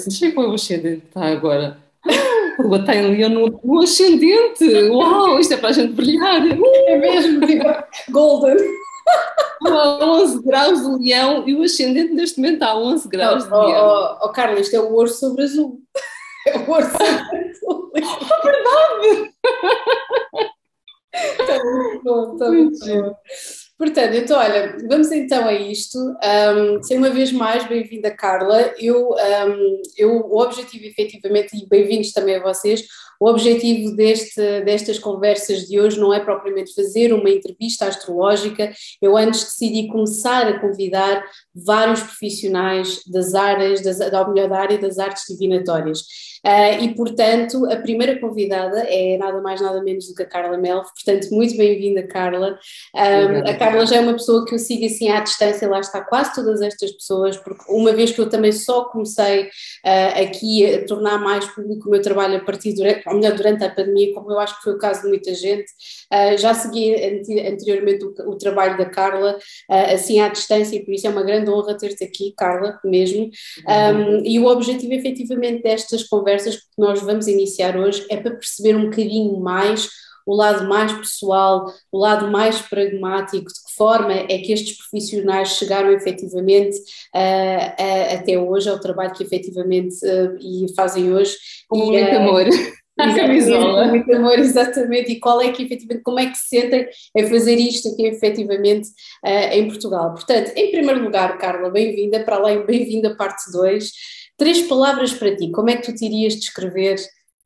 assim, deixa eu ver o ascendente está agora. A lua está em leão no, no ascendente. Uau, isto é para a gente brilhar. É mesmo, tipo, golden. 11 graus de leão e o ascendente neste momento está a 11 graus de oh, leão. Oh, oh, Carla, isto é o ouro sobre azul. É o ouro sobre azul. É verdade! Está muito bom, está muito bom. Portanto, então, olha, vamos então a isto. Um, uma vez mais, bem-vinda, Carla. Eu, um, eu, o objetivo, efetivamente, e bem-vindos também a vocês, o objetivo deste, destas conversas de hoje não é propriamente fazer uma entrevista astrológica. Eu antes decidi começar a convidar vários profissionais das áreas, das, da melhor da área das artes divinatórias. Uh, e, portanto, a primeira convidada é nada mais, nada menos do que a Carla Melf. Portanto, muito bem-vinda, Carla. Um, a Carla já é uma pessoa que eu sigo assim à distância, lá está quase todas estas pessoas, porque uma vez que eu também só comecei uh, aqui a tornar mais público o meu trabalho a partir, durante, ou melhor, durante a pandemia, como eu acho que foi o caso de muita gente, uh, já segui anteriormente o, o, trabalho da Carla, assim à distância, e por isso é uma grande honra ter-te aqui, Carla, mesmo. Um, e o objetivo, efetivamente, destas conversas conversas que nós vamos iniciar hoje é para perceber um bocadinho mais o lado mais pessoal, o lado mais pragmático, de que forma é que estes profissionais chegaram efetivamente uh, uh, até hoje ao trabalho que efetivamente uh, e fazem hoje. Com muito amor. Exatamente, muito amor, exatamente, e qual é que efetivamente, como é que se sentem a fazer isto aqui efetivamente em Portugal. Portanto, em primeiro lugar, Carla, bem-vinda, para além, bem-vinda parte 2. Três palavras para ti, como é que tu te irias descrever?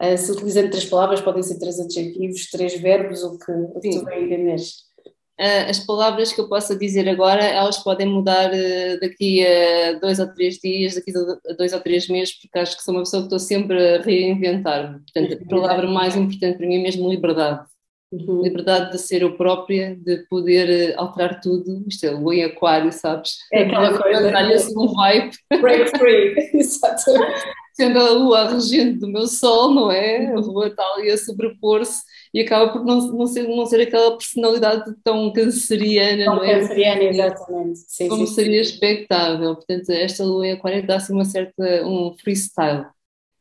Uh, se utilizando três palavras, podem ser três adjetivos, três verbos, o que, o que tu bem entenderes. Uh, as palavras que eu possa dizer agora, elas podem mudar uh, daqui a dois ou três dias, daqui a dois ou três meses, porque acho que sou uma pessoa que estou sempre a reinventar-me. Portanto, a palavra mais importante para mim é mesmo liberdade. Uhum. Liberdade de ser eu própria, de poder alterar tudo. Isto é lua em aquário, sabes? É aquela coisa. Assim um vibe. Break free, exatamente. Sendo a lua regente do meu sol, não é? A lua está ali a sobrepor-se e acaba por não, não, ser, não ser aquela personalidade tão canceriana, tão não é? canceriana, exatamente. Sim, Como sim, seria sim. expectável. Portanto, esta lua em aquário dá assim uma certa, um freestyle.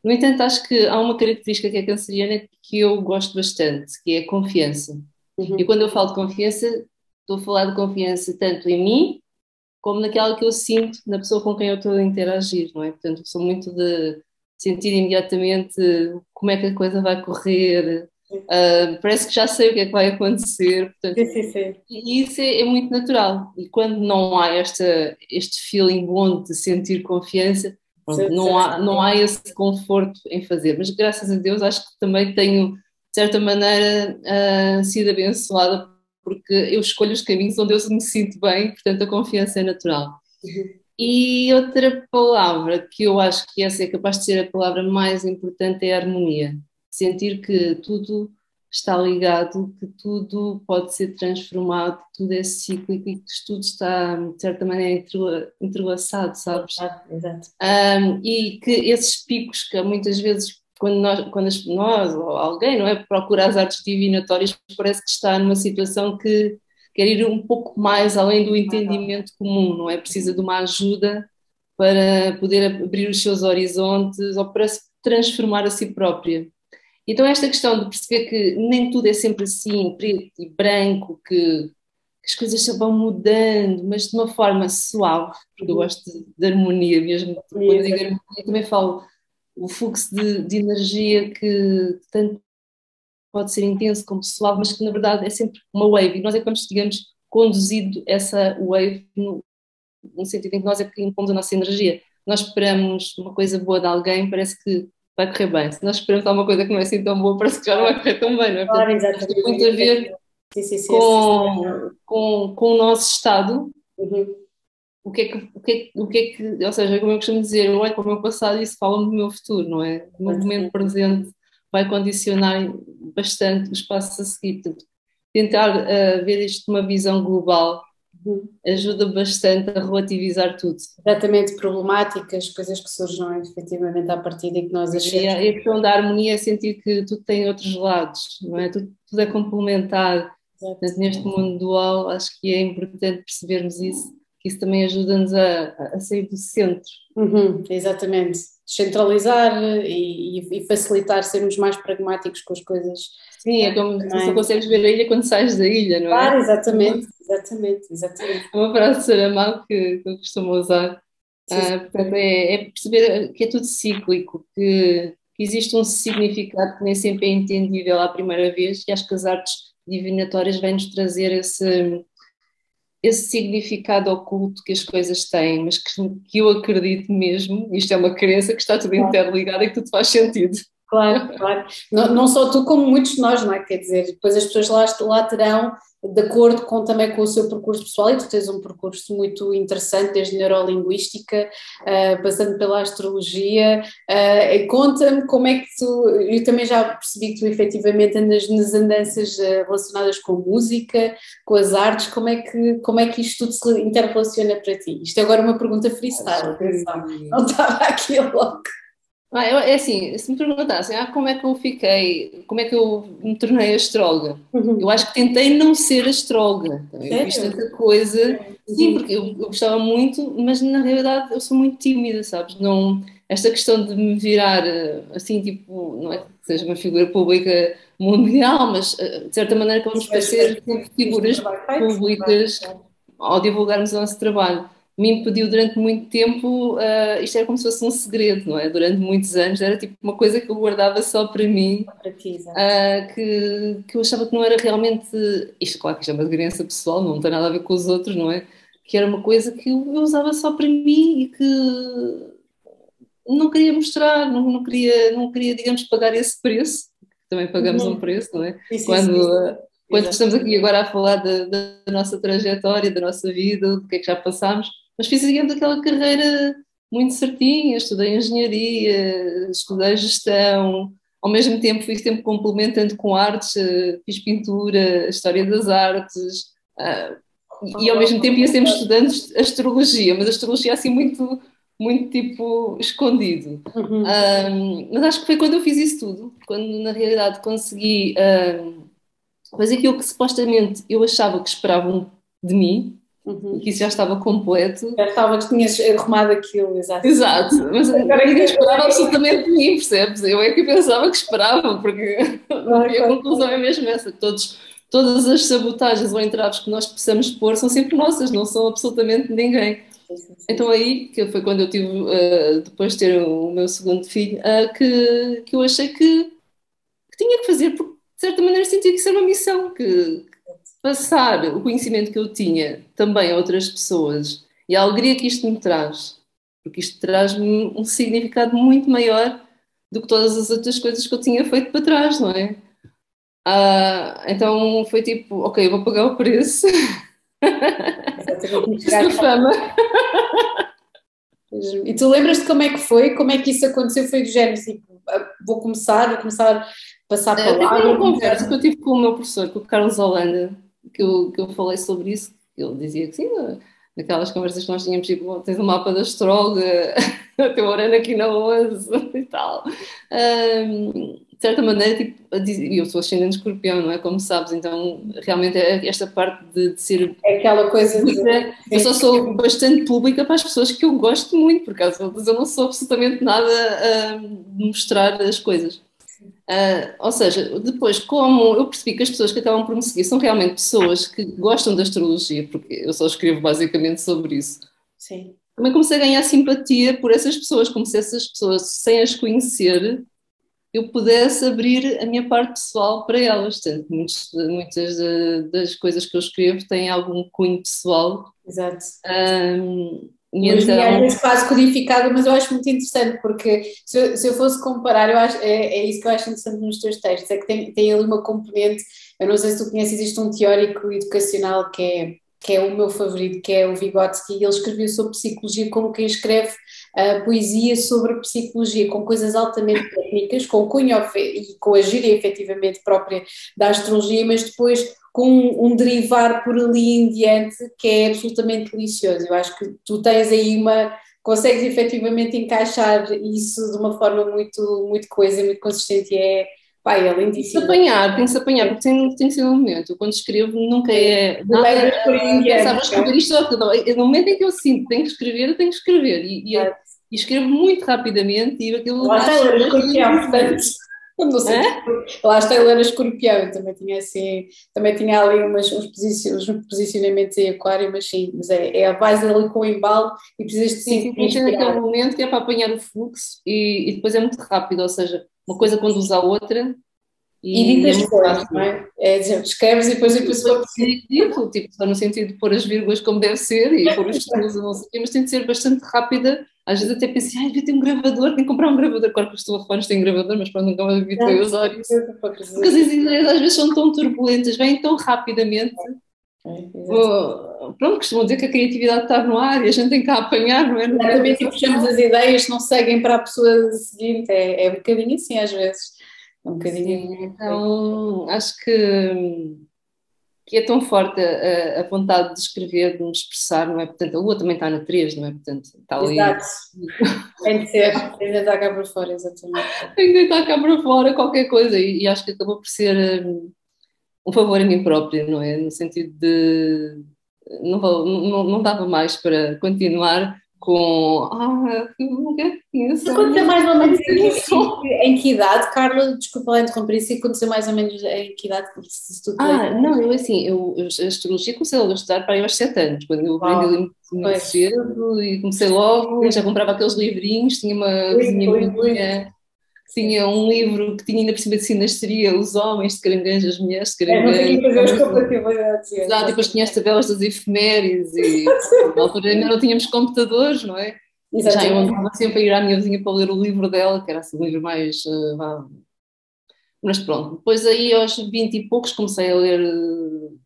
No entanto, acho que há uma característica que é canceriana que eu gosto bastante, que é a confiança. Uhum. E quando eu falo de confiança, estou a falar de confiança tanto em mim, como naquela que eu sinto na pessoa com quem eu estou a interagir, não é? Portanto, sou muito de sentir imediatamente como é que a coisa vai correr, uh, parece que já sei o que é que vai acontecer, portanto, sim, sim, sim. e isso é, é, muito natural. E quando não há esta, este feeling bom de sentir confiança, Pronto, não, há, não há esse conforto em fazer, mas graças a Deus acho que também tenho, de certa maneira, uh, sido abençoada porque eu escolho os caminhos onde eu me sinto bem, portanto a confiança é natural. Uhum. E outra palavra que eu acho que essa é capaz de ser a palavra mais importante é a harmonia. Sentir que tudo está ligado, que tudo pode ser transformado, tudo é cíclico e que tudo está, de certa maneira, entrelaçado, sabes? Exato. Um, e que esses picos que muitas vezes, quando nós, quando nós ou alguém não é, procura as artes divinatórias, parece que está numa situação que quer ir um pouco mais além do entendimento comum, não é? Precisa de uma ajuda para poder abrir os seus horizontes ou para se transformar a si própria. Então, esta questão de perceber que nem tudo é sempre assim, preto e branco, que, que as coisas vão mudando, mas de uma forma suave, porque eu gosto de, de harmonia mesmo. Quando eu digo harmonia, também falo o fluxo de, de, energia que tanto pode ser intenso como suave, mas que na verdade é sempre uma wave, e nós é que vamos, digamos, conduzido essa wave no, no sentido em que nós é que impomos a nossa energia. Nós esperamos uma coisa boa de alguém, parece que vai correr bem. Se nós esperamos alguma coisa que não é assim tão boa, parece que já não vai correr tão bem, não é? Claro, tem muito a ver sim, sim, sim, com, com, com o nosso estado. Uhum. O que, é que, o, que é o que é que, ou seja, como eu costumo dizer, eu olho para o meu passado e isso fala do meu futuro, não é? O momento presente vai condicionar bastante o espaço a seguir. Portanto, tentar uh, ver isto de uma visão global ajuda bastante a relativizar tudo. Exatamente, problemáticas, coisas que surjam efetivamente à partida e que nós achamos. E a, questão da harmonia é sentir que tudo tem outros lados, não é? Tudo, tudo é complementar. Portanto, neste mundo dual, acho que é importante percebermos isso que isso também ajuda-nos a, a, sair do centro. Uhum, exatamente. Descentralizar e, e, facilitar sermos mais pragmáticos com as coisas. Sim, é como também. só consegues ver a ilha quando sais da ilha, não é? Claro, exatamente, exatamente, exatamente. É uma frase de Saramago que, que eu costumo usar. Ah, portanto, é, é, perceber que é tudo cíclico, que, que, existe um significado que nem sempre é entendível à primeira vez, e acho que as artes divinatórias vêm-nos trazer esse, esse significado oculto que as coisas têm, mas que, que eu acredito mesmo, isto é uma crença que está tudo interligado e que tudo faz sentido. Claro, claro. Não, não só tu, como muitos de nós, não é? Quer dizer, depois as pessoas lá, lá terão de acordo com também com o seu percurso pessoal, e tu tens um percurso muito interessante, desde neurolinguística, uh, passando pela astrologia. Uh, Conta-me como é que tu, eu também já percebi que tu efetivamente andas nas andanças uh, relacionadas com música, com as artes, como é que, como é que isto tudo se interrelaciona para ti? Isto é agora uma pergunta freestyle, atenção, não estava aqui logo. Ah, eu, é assim, se me perguntassem ah, como é que eu fiquei, como é que eu me tornei astróloga, uhum. eu acho que tentei não ser astróloga. Eu fiz tanta coisa, sim, porque eu, eu, gostava muito, mas na realidade eu sou muito tímida, sabes? Não, esta questão de me virar assim, tipo, não é que seja uma figura pública mundial, mas eh, de certa maneira vamos parecer figuras públicas ao divulgarmos o nosso trabalho me impediu durante muito tempo, uh, isto era como se fosse um segredo, não é? Durante muitos anos era tipo uma coisa que eu guardava só para mim, uh, que, que eu achava que não era realmente, isto claro que isto é uma crença pessoal, não tem nada a ver com os outros, não é? Que era uma coisa que eu, eu usava só para mim e que não queria mostrar, não, não, queria, não queria, digamos, pagar esse preço, também pagamos uhum. um preço, não é? Isso, Quando... Isso, isso. Quando estamos aqui agora a falar da, da, nossa trajetória, da nossa vida, do que é que já passámos, mas fiz, digamos, aquela carreira muito certinha, estudei engenharia, estudei gestão, ao mesmo tempo fui sempre complementando com artes, eh, fiz pintura, história das artes, eh, e ao mesmo tempo ia sempre estudando astrologia, mas astrologia assim muito, muito tipo escondido. Uhum. Um, mas acho que foi quando eu fiz isso tudo, quando na realidade consegui um, fazer aquilo que supostamente eu achava que esperavam de mim, Uhum. que isso já estava completo. Já estava, que tinhas arrumado aquilo, exato. Exato, mas agora ninguém esperava absolutamente de mim, percebes? Eu é que pensava que esperava, porque a conclusão é mesmo essa, que todos, todas as sabotagens ou entraves que nós possamos pôr são sempre nossas, não são absolutamente de ninguém. Então aí, que foi quando eu tive, uh, depois de ter o meu segundo filho, uh, que, que eu achei que, que tinha que fazer, porque de certa maneira sentia que isso era uma missão, que, passar o conhecimento que eu tinha também a outras pessoas e a alegria que isto me traz, porque isto traz-me um significado muito maior do que todas as outras coisas que eu tinha feito para trás, não é? Ah, então foi tipo, ok, vou pagar o preço. Esta fama. E tu lembras-te como é que foi? Como é que isso aconteceu? Foi do género, tipo, ah, vou começar, vou começar a passar para lá. Foi uma conversa que eu tive com o meu professor, com o Carlos Holanda, que eu, que eu falei sobre isso, ele dizia que sim, naquelas conversas que nós tínhamos, tipo, tens o um mapa da astróloga, o teu horário aqui na 11 e tal. Um, de certa maneira, tipo, eu sou ascendente escorpião, não é? Como sabes, então realmente é esta parte de, de ser. É aquela coisa de. Eu só sou bastante pública para as pessoas que eu gosto muito, por causa eu não sou absolutamente nada a mostrar as coisas. Uh, ou seja, depois, como eu percebi que as pessoas que acabam por me seguir são realmente pessoas que gostam da astrologia, porque eu só escrevo basicamente sobre isso. Sim. Também comecei a ganhar simpatia por essas pessoas, como se essas pessoas, sem as conhecer, eu pudesse abrir a minha parte pessoal para elas. Portanto, muitas, muitas das coisas que eu escrevo têm algum cunho pessoal. Exato. Um, e então... às vezes quase codificada, mas eu acho muito interessante, porque se eu, se eu fosse comparar, eu acho, é, é, isso que eu acho interessante nos teus textos, é que tem, tem ali uma componente, eu não sei se tu conheces, existe um teórico educacional que é, que é o meu favorito, que é o Vygotsky, e ele escreveu sobre psicologia como quem escreve uh, poesia sobre psicologia, com coisas altamente técnicas, com cunho e com a gíria efetivamente própria da astrologia, mas depois com um, derivar por ali em diante que é absolutamente delicioso. Eu acho que tu tens aí uma. consegues efetivamente encaixar isso de uma forma muito, muito coesa, muito consistente e é Pai, é lindíssimo. Tem que se apanhar, tem que se apanhar, porque tem, tem que ser um momento. Eu, quando escrevo, nunca é. Nada, é, sabe, escrever isto No momento em que eu sinto tenho que escrever, eu tenho que escrever. E, e, e escrevo muito rapidamente e aquilo. Lá está, era sei. Lá está, ele era escorpião, também tinha assim, também tinha ali umas, uns, posicionamentos em aquário, mas sim, mas é, é a base ali com o embalo e precisas de sim. Sim, naquele momento que é para apanhar o fluxo e, e depois é muito rápido, ou seja, uma coisa conduz à outra e, e ditas é coisas, não é? É dizer, escreves e depois a pessoa. Tipo, tipo, só no sentido de pôr as vírgulas como deve ser e pôr os títulos, não sei mas tem de ser bastante rápida. Às vezes até pensei, ai, devia ter um gravador, tenho que comprar um gravador. Claro que os telefones têm gravador, mas pronto, nunca mais habituei a usar isso. Porque as ideias às vezes são tão turbulentas, vêm tão rapidamente. É, pronto, costumam dizer que a criatividade está no ar e a gente tem que a apanhar, não é? Exatamente, e puxamos as ideias, não seguem para a pessoa seguinte, é, é um bocadinho assim às vezes. É um bocadinho. Sim, então, acho que, que é tão forte a, a, vontade de escrever, de me expressar, não é? Portanto, a lua também está na 3, não é? Portanto, está ali. Exato. Tem de ser, ainda está cá para fora, exatamente. Ainda está cá para fora qualquer coisa e, e acho que acabou por ser um, um favor a mim própria, não é? No sentido de. Não, não, não dava mais para continuar com. Ah, não quero isso. Aconteceu mais ou menos em que, em que idade, Carla? Desculpa lá interromper isso, aconteceu mais ou menos em que idade? Se tu ah, não, eu assim, eu, eu a astrologia comecei a estudar para aí aos 7 anos, quando eu aprendi oh, muito, muito cedo e comecei logo, já comprava aqueles livrinhos, tinha uma vizinha tinha um livro que tinha ainda por cima de sinasteria os homens de caranguejo, as mulheres de caranguejo. É, não fazer as compatibilidades. Exato, depois tinha as tabelas das efemérides e na altura ainda não tínhamos computadores, não é? Exatamente. Já eu andava sempre a ir à minha vizinha para ler o livro dela, que era assim, um livro mais. Uh, mas pronto, depois aí aos 20 e poucos comecei a ler uh,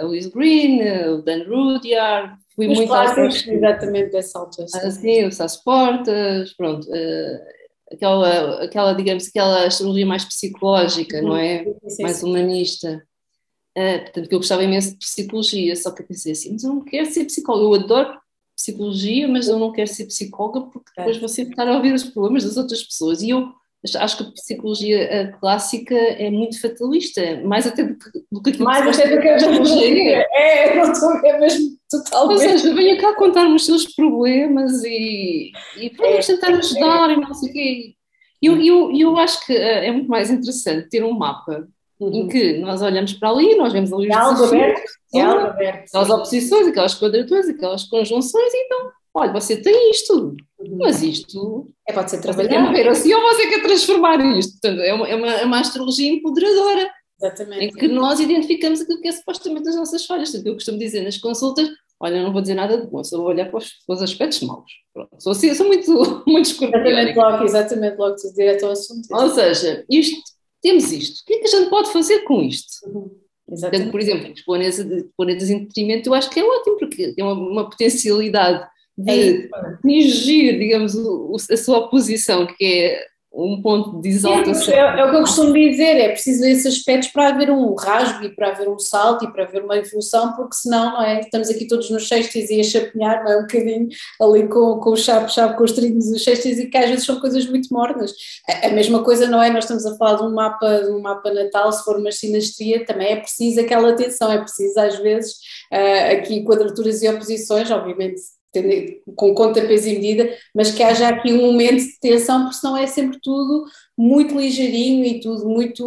a Louise Green, o Dan Rudyard, fui Os muito clássicos, exatamente dessa altura. Assim, o Sassi Portas, pronto. Uh, aquela, aquela, digamos, aquela astrologia mais psicológica, não é? Sim, mais humanista. Uh, portanto, que eu gostava imenso de psicologia, só que eu pensei assim, mas eu não quero ser psicóloga, eu adoro psicologia, mas eu não quero ser psicóloga porque depois vou sempre estar a ouvir os problemas das outras pessoas. E eu acho que a psicologia clássica é muito fatalista, mais até do que, do que aquilo mais que até do que a astrologia. É, não estou ver mesmo totalmente. Ou seja, venha cá contar-me os seus problemas e, e vamos é, tentar ajudar é. e não sei o quê. Eu, eu, eu acho que eh, é muito mais interessante ter um mapa uhum. em que nós olhamos para ali, nós vemos ali os é desafios, é aquelas oposições, aquelas quadraturas, aquelas conjunções, então, olha, você tem isto, uhum. mas isto é, pode ser trabalhado. Quer assim, ou você quer transformar isto. Portanto, é uma, é uma, é uma astrologia empoderadora. Exatamente. Em que nós identificamos aquilo que é supostamente as nossas falhas. Portanto, eu costumo dizer nas consultas, olha, não vou dizer nada de bom, só vou olhar para os, para os aspectos maus. Pronto. Sou, assim, sou muito, muito Exatamente logo, exatamente logo, tudo direto ao assunto. Ou seja, isto, temos isto. O que é que a gente pode fazer com isto? Uhum. Portanto, por exemplo, os planetas, planetas em detrimento, eu acho que é ótimo, porque tem uma, uma potencialidade de fingir, digamos, o, a sua oposição, que é um ponto de exaltação. É, é, o que eu costumo dizer, é preciso esses aspectos para haver um rasgo e para haver um salto e para haver uma evolução, porque senão, não é? Estamos aqui todos nos cestos e a chapinhar, não é? Um bocadinho ali com, com o chave-chave, com os trilhos dos cestos e que às vezes são coisas muito mornas. A, a, mesma coisa, não é? Nós estamos a falar de um mapa, de um mapa natal, se for uma sinastria, também é preciso aquela atenção, é preciso às vezes uh, aqui quadraturas e oposições, obviamente com conta, peso e medida, mas que haja aqui um momento de tensão, porque senão é sempre tudo muito ligeirinho e tudo muito,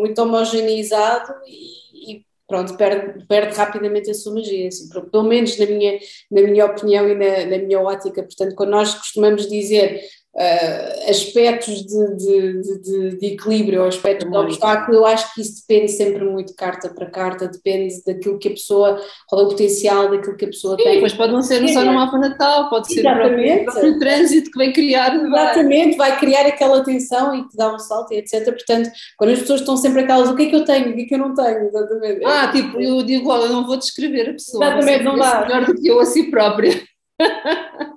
muito homogeneizado e, e pronto, perde, perde rapidamente a sua magia, assim, pelo menos na minha, na minha opinião e na, na minha ótica. Portanto, quando nós costumamos dizer uh, aspectos de, de, de, de, equilíbrio ou aspectos de obstáculo, eu acho que isso depende sempre muito carta para carta, depende daquilo que a pessoa, qual é o potencial daquilo que a pessoa Sim, tem. Pois pode não ser só no mapa natal, pode ser o próprio trânsito que vem criar. Exatamente, vai criar aquela tensão e te dá um salto e etc. Portanto, quando as pessoas estão sempre aquelas, o que é que eu tenho, o que é que eu não tenho, exatamente. Ah, tipo, eu digo, olha, eu não vou descrever a pessoa. Exatamente, não dá. melhor do que eu a si própria.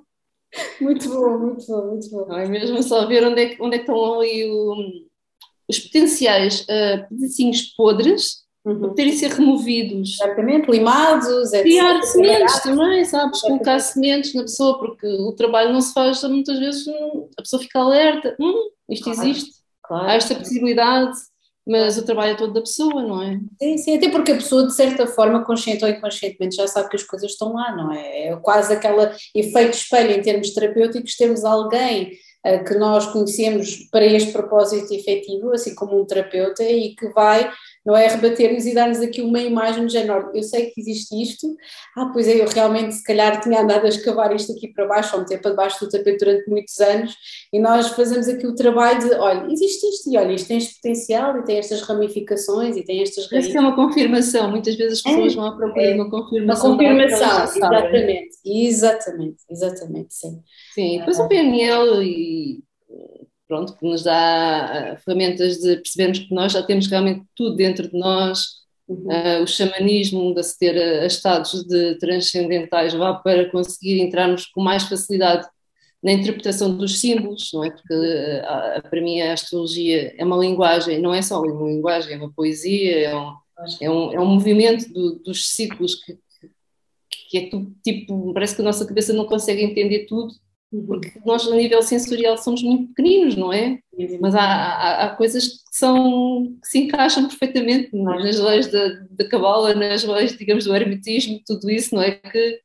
Muito bom, muito bom, muito bom. Não é mesmo só ver onde é que, onde é que estão ali o, os potenciais uh, pedacinhos podres uhum. para poderem ser removidos. Exatamente, limados, etc. Criar sementes também, sabes? Colocar sementes na pessoa, porque o trabalho não se faz muitas vezes, a pessoa fica alerta, hum, isto claro. existe. claro. há esta possibilidade, mas o trabalho é todo da pessoa, não é? Sim, sim, até porque a pessoa, de certa forma, consciente ou inconscientemente, já sabe que as coisas estão lá, não é? É quase aquele efeito espelho em termos terapêuticos, temos alguém uh, que nós conhecemos para este propósito efetivo, assim como um terapeuta, e que vai não é rebater-nos e dar-nos aqui uma imagem de género, eu sei que existe isto, ah, pois é, eu realmente se calhar tinha andado a escavar isto aqui para baixo, ou meter para debaixo do tapete durante muitos anos, e nós fazemos aqui o trabalho de, olha, existe isto, e olha, isto tem este potencial, e tem estas ramificações, e tem estas raízes. Isso é uma confirmação, muitas vezes as pessoas é, vão à procura é, de uma confirmação. Uma confirmação, exatamente, exatamente, exatamente, sim. Sim, depois o PNL e pronto, que nos dá uh, ferramentas de percebermos que nós já temos realmente tudo dentro de nós, uhum. uh, o xamanismo de aceder a, a estados de transcendentais vá para conseguir entrarmos com mais facilidade na interpretação dos símbolos, não é? Porque uh, para mim a astrologia é uma linguagem, não é só uma linguagem, é uma poesia, é um, é um, é um movimento do, dos ciclos que, que é tudo, tipo, parece que a nossa cabeça não consegue entender tudo, porque nós a nível sensorial somos muito pequeninos, não é? Mas há, há, há coisas que, são, que se encaixam perfeitamente nas leis da, da cabala, nas leis, digamos, do hermetismo, tudo isso, não é? Que,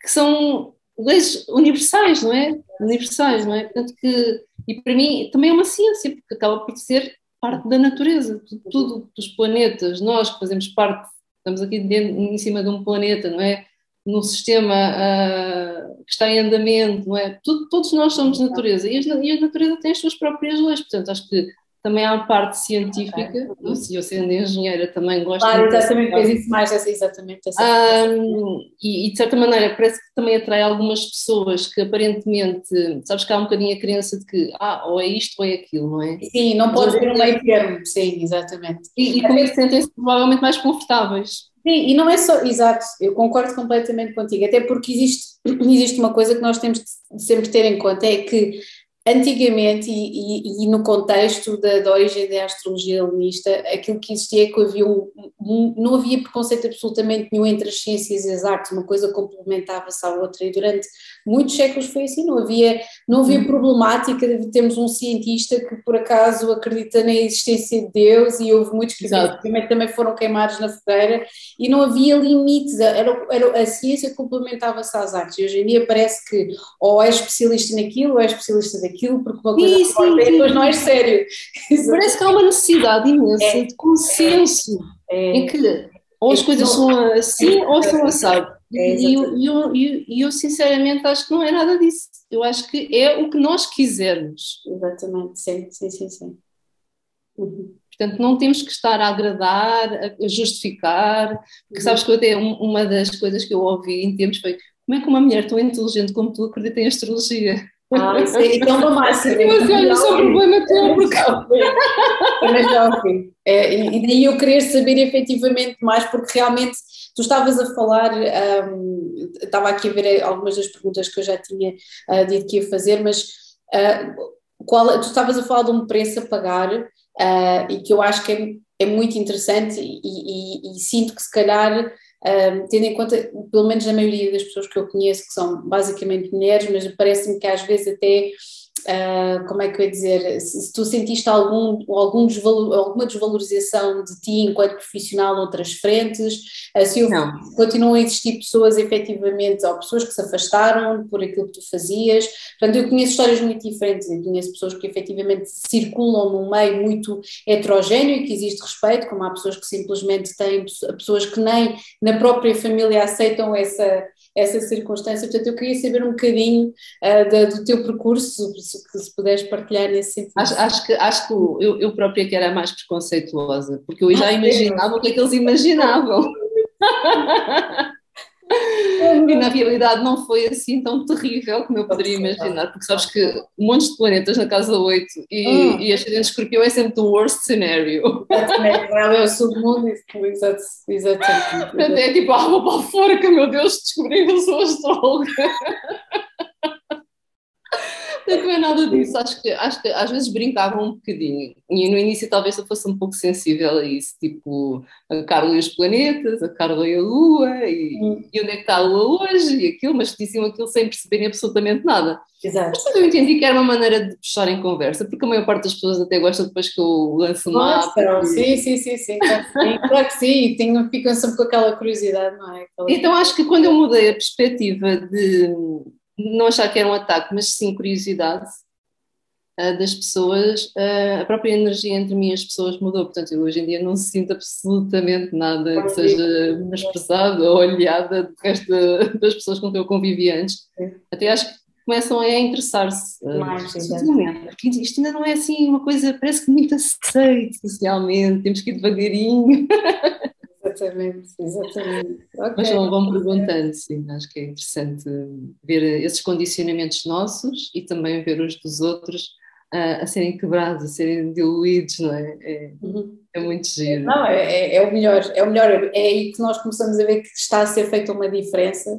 que são leis universais, não é? Universais, não é? Portanto que, e para mim também é uma ciência, porque acaba por ser parte da natureza, tudo, tudo dos planetas, nós que fazemos parte, estamos aqui dentro, em cima de um planeta, não é? no sistema uh, que está em andamento, não é? Tudo, todos nós somos natureza e, e a natureza tem as suas próprias leis, portanto acho que também há a parte científica, okay. se eu sendo engenheira também gosto claro, também fez isso mais, essa, exatamente. Essa um, e, e, de certa maneira parece que também atrai algumas pessoas que aparentemente, sabes que há um bocadinho a crença de que, ah, ou é isto ou é aquilo, não é? Sim, não pode ter um meio termo, sim, exatamente. E, e com isso sentem-se provavelmente mais confortáveis. Sim, e não é só, exato, eu concordo completamente contigo, até porque existe, existe uma coisa que nós temos de sempre ter em conta, é que Antigamente, e, e, e, no contexto da, da origem da astrologia helenista, aquilo que existia é que havia um, não havia preconceito absolutamente nenhum entre as ciências e as artes, uma coisa complementava-se à outra, e durante muitos séculos foi assim, não havia, não havia uhum. problemática de termos um cientista que por acaso acredita na existência de Deus, e houve muitos que também foram queimados na fogueira, e não havia limites, era, era, a ciência complementava-se às artes, e hoje em dia parece que ou é especialista naquilo ou é especialista naquilo, aquilo porque uma coisa sim, sim, depois não é sério. Parece que há uma necessidade imensa é, de consenso é, em que ou as coisas são assim ou são assado. É, e eu, eu, eu, eu, sinceramente acho que não é nada disso. Eu acho que é o que nós quisermos. Exatamente, sim, sim, sim, sim. Uhum. Portanto, não temos que estar a agradar, a justificar, porque uhum. sabes que até uma das coisas que eu ouvi em tempos foi como é que uma mulher tão inteligente como tu acredita em astrologia? Ah, isso aí é uma máxima. Mas olha, só problema teu, porque. Também já ouvi. É, e daí eu querer saber efetivamente mais, porque realmente tu estavas a falar, um, estava aqui a ver algumas das perguntas que eu já tinha uh, dito que ia fazer, mas uh, qual, tu estavas a falar de um preço a pagar uh, e que eu acho que é, é muito interessante e, e, e sinto que se calhar um, tendo em conta, pelo menos a maioria das pessoas que eu conheço, que são basicamente mulheres, mas parece-me que às vezes até Uh, como é que eu ia dizer, se, se tu sentiste algum, algum desvalor, alguma desvalorização de ti enquanto profissional noutras frentes, uh, se houve, continuam a existir pessoas efetivamente, ou pessoas que se afastaram por aquilo que tu fazias, portanto eu conheço histórias muito diferentes, eu conheço pessoas que efetivamente circulam num meio muito heterogéneo e que existe respeito, como há pessoas que simplesmente têm, pessoas que nem na própria família aceitam essa essa circunstância. Portanto, eu queria saber um bocadinho uh, do teu percurso, se, se puderes partilhar nesse sentido. Acho, acho que, acho que eu, eu própria que era mais preconceituosa, porque eu já ah, imaginava o que é que eles imaginavam. E na realidade não foi assim tão terrível como eu poderia imaginar, porque sabes que um monte de planetas na casa 8 e, hum. e ascendente escorpião é sempre o worst scenario. Ela é o submundo, exatamente. É tipo, ah, vou para fora, que meu Deus, descobri que eu sou astróloga. Não é nada disso. Acho que, acho que às vezes brincavam um bocadinho. E no início talvez eu fosse um pouco sensível a isso, tipo a Carla e os planetas, a Carla e a Lua, e, hum. e onde é que está a Lua hoje, e aquilo, mas diziam aquilo sem perceberem absolutamente nada. Exato. Mas depois eu entendi que era uma maneira de puxar em conversa, porque a maior parte das pessoas até gosta depois que eu lance uma mapa. Sim, sim, sim, sim, claro que sim, tenho, ficam sempre com aquela curiosidade, não é? Aquela... Então acho que quando eu mudei a perspectiva de não achar que era um ataque, mas sim curiosidade uh, das pessoas, uh, a própria energia entre mim e as pessoas mudou. Portanto, eu hoje em dia não sinto absolutamente nada que seja menosprezada ou olhada do resto das pessoas com quem eu convivi antes. Até acho que começam a interessar-se uh, mais, porque isto ainda não é assim uma coisa, parece que muito aceito socialmente, temos que ir devagarinho. Exatamente, exatamente. Okay. Mas vão, vão perguntando, sim, acho que é interessante ver esses condicionamentos nossos e também ver os dos outros a, a serem quebrados, a serem diluídos, não é? É, uhum. é muito giro. Não, é, é, é, o melhor, é o melhor, é aí que nós começamos a ver que está a ser feita uma diferença.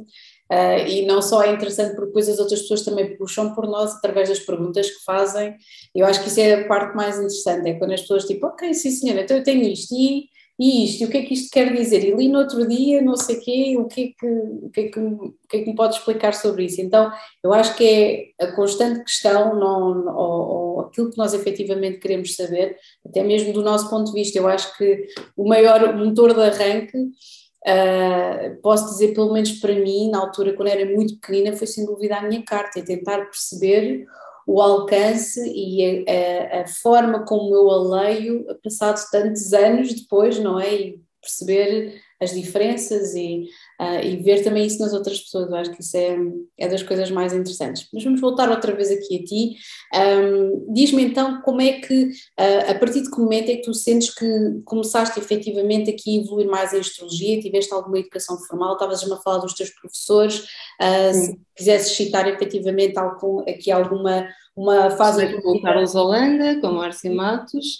Uh, e não só é interessante porque depois as outras pessoas também puxam por nós através das perguntas que fazem. Eu acho que isso é a parte mais interessante, é quando as pessoas tipo, ok, sim senhora, então eu tenho isto e e isto, e o que é que isto quer dizer? E li no outro dia, não sei quê, o que é que, o que, é que, o que, é que me pode explicar sobre isso? Então, eu acho que é a constante questão, não, ou, ou aquilo que nós efetivamente queremos saber, até mesmo do nosso ponto de vista. Eu acho que o maior motor de arranque, uh, posso dizer, pelo menos para mim, na altura, quando era muito pequenina, foi sem dúvida a minha carta, é tentar perceber o alcance e a, a, forma como eu a leio, passados tantos anos depois, não é? E perceber as diferenças e, uh, e ver também isso nas outras pessoas. Eu acho que isso é, é das coisas mais interessantes. Mas vamos voltar outra vez aqui a ti. Um, Diz-me então como é que, uh, a partir de que momento é que tu sentes que começaste efetivamente aqui a evoluir mais em astrologia? Tiveste alguma educação formal? Estavas-me a falar dos teus professores? Uh, se quisesses citar efetivamente algum, aqui alguma uma fase... Com o Carlos Holanda, com o Márcio Matos,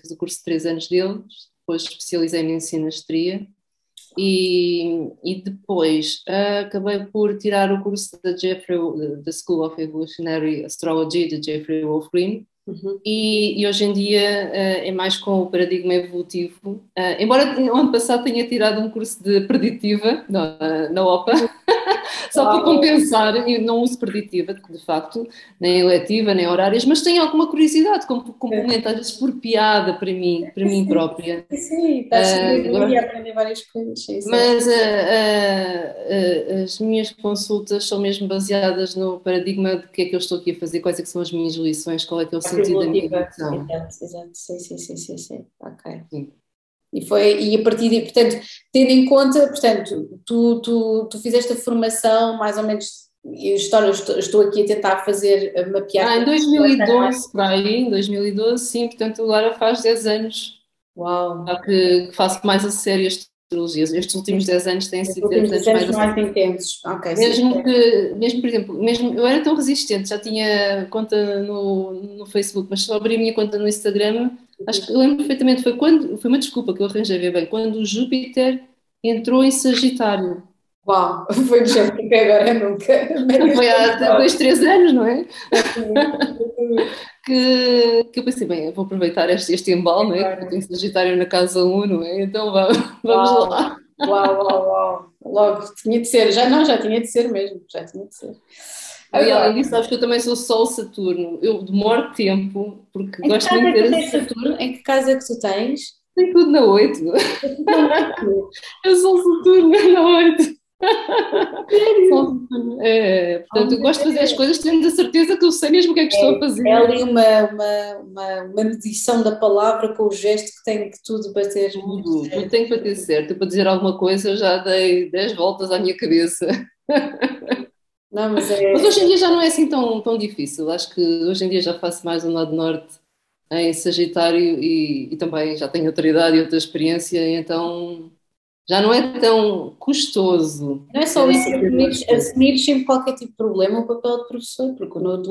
fiz o curso de três anos deles, depois especializei-me em sinastria e, e depois uh, acabei por tirar o curso da Jeffrey, da School of Evolutionary Astrology de Jeffrey Wolf Green uhum. e, e, hoje em dia uh, é mais com o paradigma evolutivo, uh, embora no ano passado tenha tirado um curso de preditiva na, na OPA só para compensar, e não uso preditiva, de facto, nem eletiva, nem horárias, mas tenho alguma curiosidade, como complemento, às vezes por piada para mim, para mim própria. Sim, sim, estás uh, a aprender várias coisas. Sim, mas uh, uh, as minhas consultas são mesmo baseadas no paradigma de que é que eu estou aqui a fazer, quais é que são as minhas lições, qual é que é o sentido da minha educação. Exato, exato, sim, sim, sim, sim, sim. ok. Sim. E, foi, e a partir de, portanto, tendo em conta, portanto, tu, tu, tu fizeste a formação mais ou menos, estou, estou aqui a tentar fazer, mapear. Ah, em 2012, para aí, em 2012, sim, portanto agora faz 10 anos. Uau! Que, que faço mais a sério este astrologias. Estes últimos 10 anos têm sido 10 anos mais, mais intensos. Okay, mesmo sim. que, mesmo por exemplo, mesmo eu era tão resistente, já tinha conta no, no Facebook, mas só abri a minha conta no Instagram. Acho que eu lembro perfeitamente, foi quando foi uma desculpa que eu arranjei bem, quando o Júpiter entrou em Sagitário. Uau, foi de jeito que agora é nunca. Foi há dois, três anos, não é? que, que eu pensei, bem, vou aproveitar este, este embalo, não é? Porque eu tenho Sagitário na casa 1, não é? Então vamos, vamos uau, lá. Uau, uau, uau. Logo, tinha de ser, já não, já tinha de ser mesmo, já tinha de ser. E além disso, sabes que eu também sou Sol Saturno. Eu demoro tempo, porque em gosto muito de ter Saturno. Em que casa é que tu tens? Tem tudo na 8. eu sou Saturno na 8. É, portanto, eu gosto de fazer as coisas tendo a certeza que eu sei mesmo o que é que estou a fazer. É ali uma, uma, uma, uma medição da palavra com o gesto que tem que tudo bater. Tudo, tudo tem que bater certo. para dizer alguma coisa eu já dei 10 voltas à minha cabeça. Não, mas, é... mas hoje em dia já não é assim tão, tão difícil. Acho que hoje em dia já faço mais um lado norte em Sagitário e, e também já tenho autoridade e outra experiência, então já não é tão custoso. Não é só isso, é assumir sem qualquer tipo de problema o papel de professor, porque o nodo,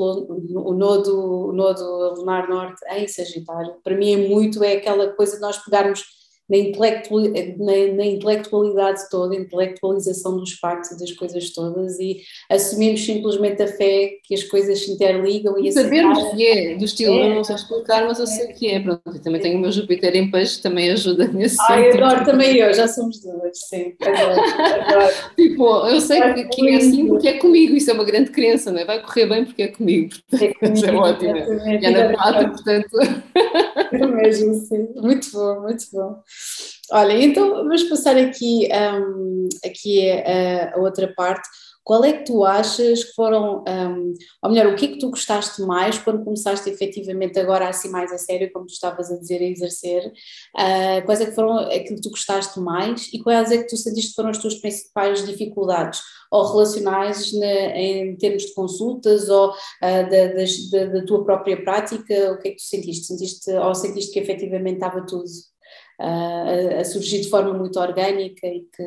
o nodo, o nodo lunar norte em Sagitário, para mim é muito, é aquela coisa de nós pegarmos na, intelectual, na, na, intelectualidade toda, intelectualização dos factos e das coisas todas e assumimos simplesmente a fé que as coisas se interligam e Sabermos que é, do estilo, é. eu não sei explicar, mas eu sei que é. Pronto, eu também tenho o meu Júpiter em peixe, também ajuda nesse Ah, eu adoro também eu, já somos duas, sim. Adoro, adoro. tipo, eu sei que, que é assim porque é comigo, isso é uma grande crença, não é? Vai correr bem porque é comigo. É comigo, é ótimo. E é na prata, portanto. É mesmo, sim. Muito bom, muito bom. Olha, então vamos passar aqui, um, aqui a, a, outra parte. Qual é que tu achas que foram, um, ou melhor, o que é que tu gostaste mais quando começaste efetivamente agora assim mais a sério, como tu estavas a dizer, a exercer? Uh, quais é que foram aquilo que tu gostaste mais e quais é que tu sentiste que foram as tuas principais dificuldades? Ou relacionais na, em termos de consultas ou uh, da, da, da, tua própria prática? O que é que tu sentiste? Sentiste ou sentiste que efetivamente estava tudo uh, a, surgir de forma muito orgânica e que.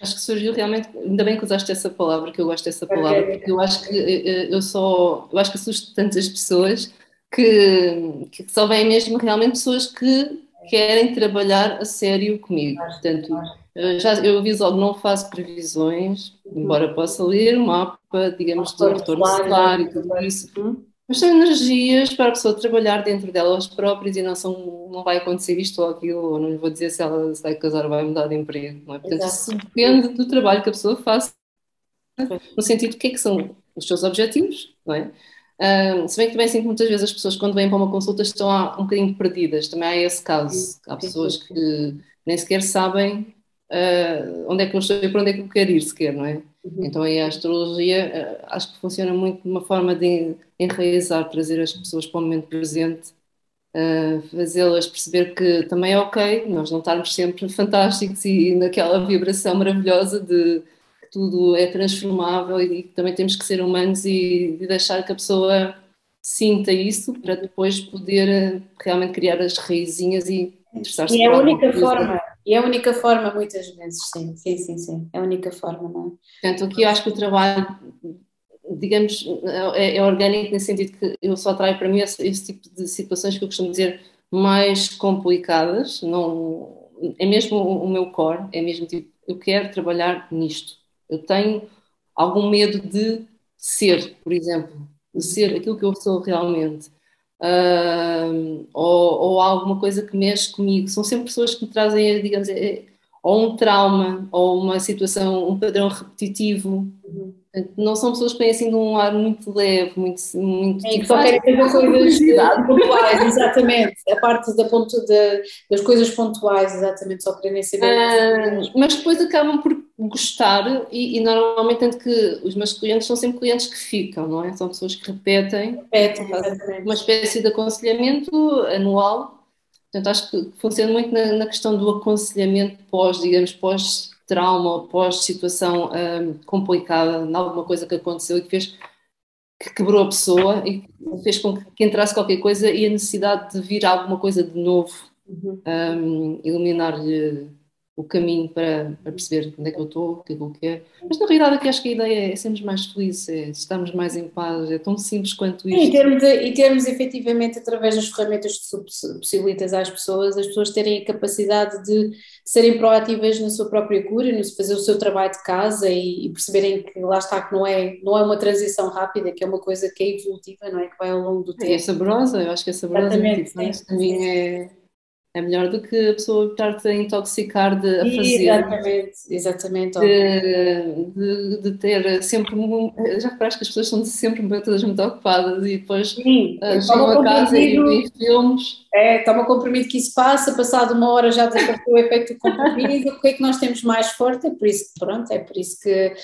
Acho que surgiu realmente, ainda bem que usaste essa palavra, que eu gosto dessa palavra, porque eu acho que eh, eh, eu só, eu acho que assusto tantas pessoas que, que só vêm mesmo realmente pessoas que querem trabalhar a sério comigo. Portanto, eu já eu aviso logo, não faço previsões, uhum. embora possa ler o mapa, digamos, do retorno solar e tudo isso. Mas são energias para a pessoa trabalhar dentro delas próprias e não, são, não vai acontecer isto ou aquilo, ou não lhe vou dizer se ela se vai casar ou vai mudar de emprego. Não é? Portanto, isso depende do trabalho que a pessoa faça, no sentido de que é que são os seus objetivos, não é? se bem que também sinto muitas vezes as pessoas quando vêm para uma consulta estão um bocadinho perdidas, também há esse caso. Há pessoas que nem sequer sabem uh, onde é que eu estou e para onde é que eu quero ir sequer, não é? Uhum. Então aí a astrologia uh, acho que funciona muito de uma forma de enraizar, trazer as pessoas para o momento presente, uh, fazê-las perceber que também é ok nós não estarmos sempre fantásticos e naquela vibração maravilhosa de que tudo é transformável e que também temos que ser humanos e, e deixar que a pessoa sinta isso para depois poder realmente criar as raizinhas e interessar-se E é a única forma, e é a única forma, muitas vezes, sim, sim, sim, sim. É a única forma, não é? Portanto, aqui eu acho que o trabalho, digamos, é, é orgânico nesse sentido que eu só trago para mim esse, esse, tipo de situações que eu costumo dizer mais complicadas, não, é mesmo o, o meu core, é mesmo tipo, eu quero trabalhar nisto. Eu tenho algum medo de ser, por exemplo, de ser aquilo que eu sou realmente uh, ou, ou, alguma coisa que mexe comigo. São sempre pessoas que me trazem, digamos, é, ou um trauma, ou uma situação, um padrão repetitivo. Uhum. Não são pessoas que têm assim de um ar muito leve, muito. muito é, tipo, só querem fazer coisas pontuais, exatamente. A parte da ponto de, das coisas pontuais, exatamente, só querem saber. Uh, mas depois acabam por gostar, e, e, normalmente tanto que os meus clientes são sempre clientes que ficam, não é? São pessoas que repetem, repetem uma espécie de aconselhamento anual. Portanto, acho que funciona muito na, na questão do aconselhamento pós, digamos, pós-trauma pós-situação um, complicada, em alguma coisa que aconteceu e que fez que quebrou a pessoa e fez com que entrasse qualquer coisa e a necessidade de vir alguma coisa de novo uhum. um, iluminar-lhe o caminho para, para, perceber onde é que eu estou, o que é que eu quero. Mas na realidade aqui acho que a ideia é sermos mais felizes, é estarmos mais em paz, é tão simples quanto isso. E termos, e termos efetivamente, através das ferramentas que possibilitas às pessoas, as pessoas terem a capacidade de serem proativas na sua própria cura, no fazer o seu trabalho de casa e, e, perceberem que lá está, que não é, não é uma transição rápida, que é uma coisa que é evolutiva, não é? Que vai ao longo do tempo. É saborosa, eu acho que é saborosa. Exatamente, sim, também é é melhor do que a pessoa estar-te a intoxicar de a fazer. Exatamente, exatamente. De, de, de, ter sempre. Já reparaste que as pessoas são sempre todas muito ocupadas e depois Sim, uh, chegam a casa e veem filmes. É, toma comprimido que isso passa, passado uma hora já desapareceu o efeito do comprimido. o que é que nós temos mais forte? É por isso que, pronto, é por isso que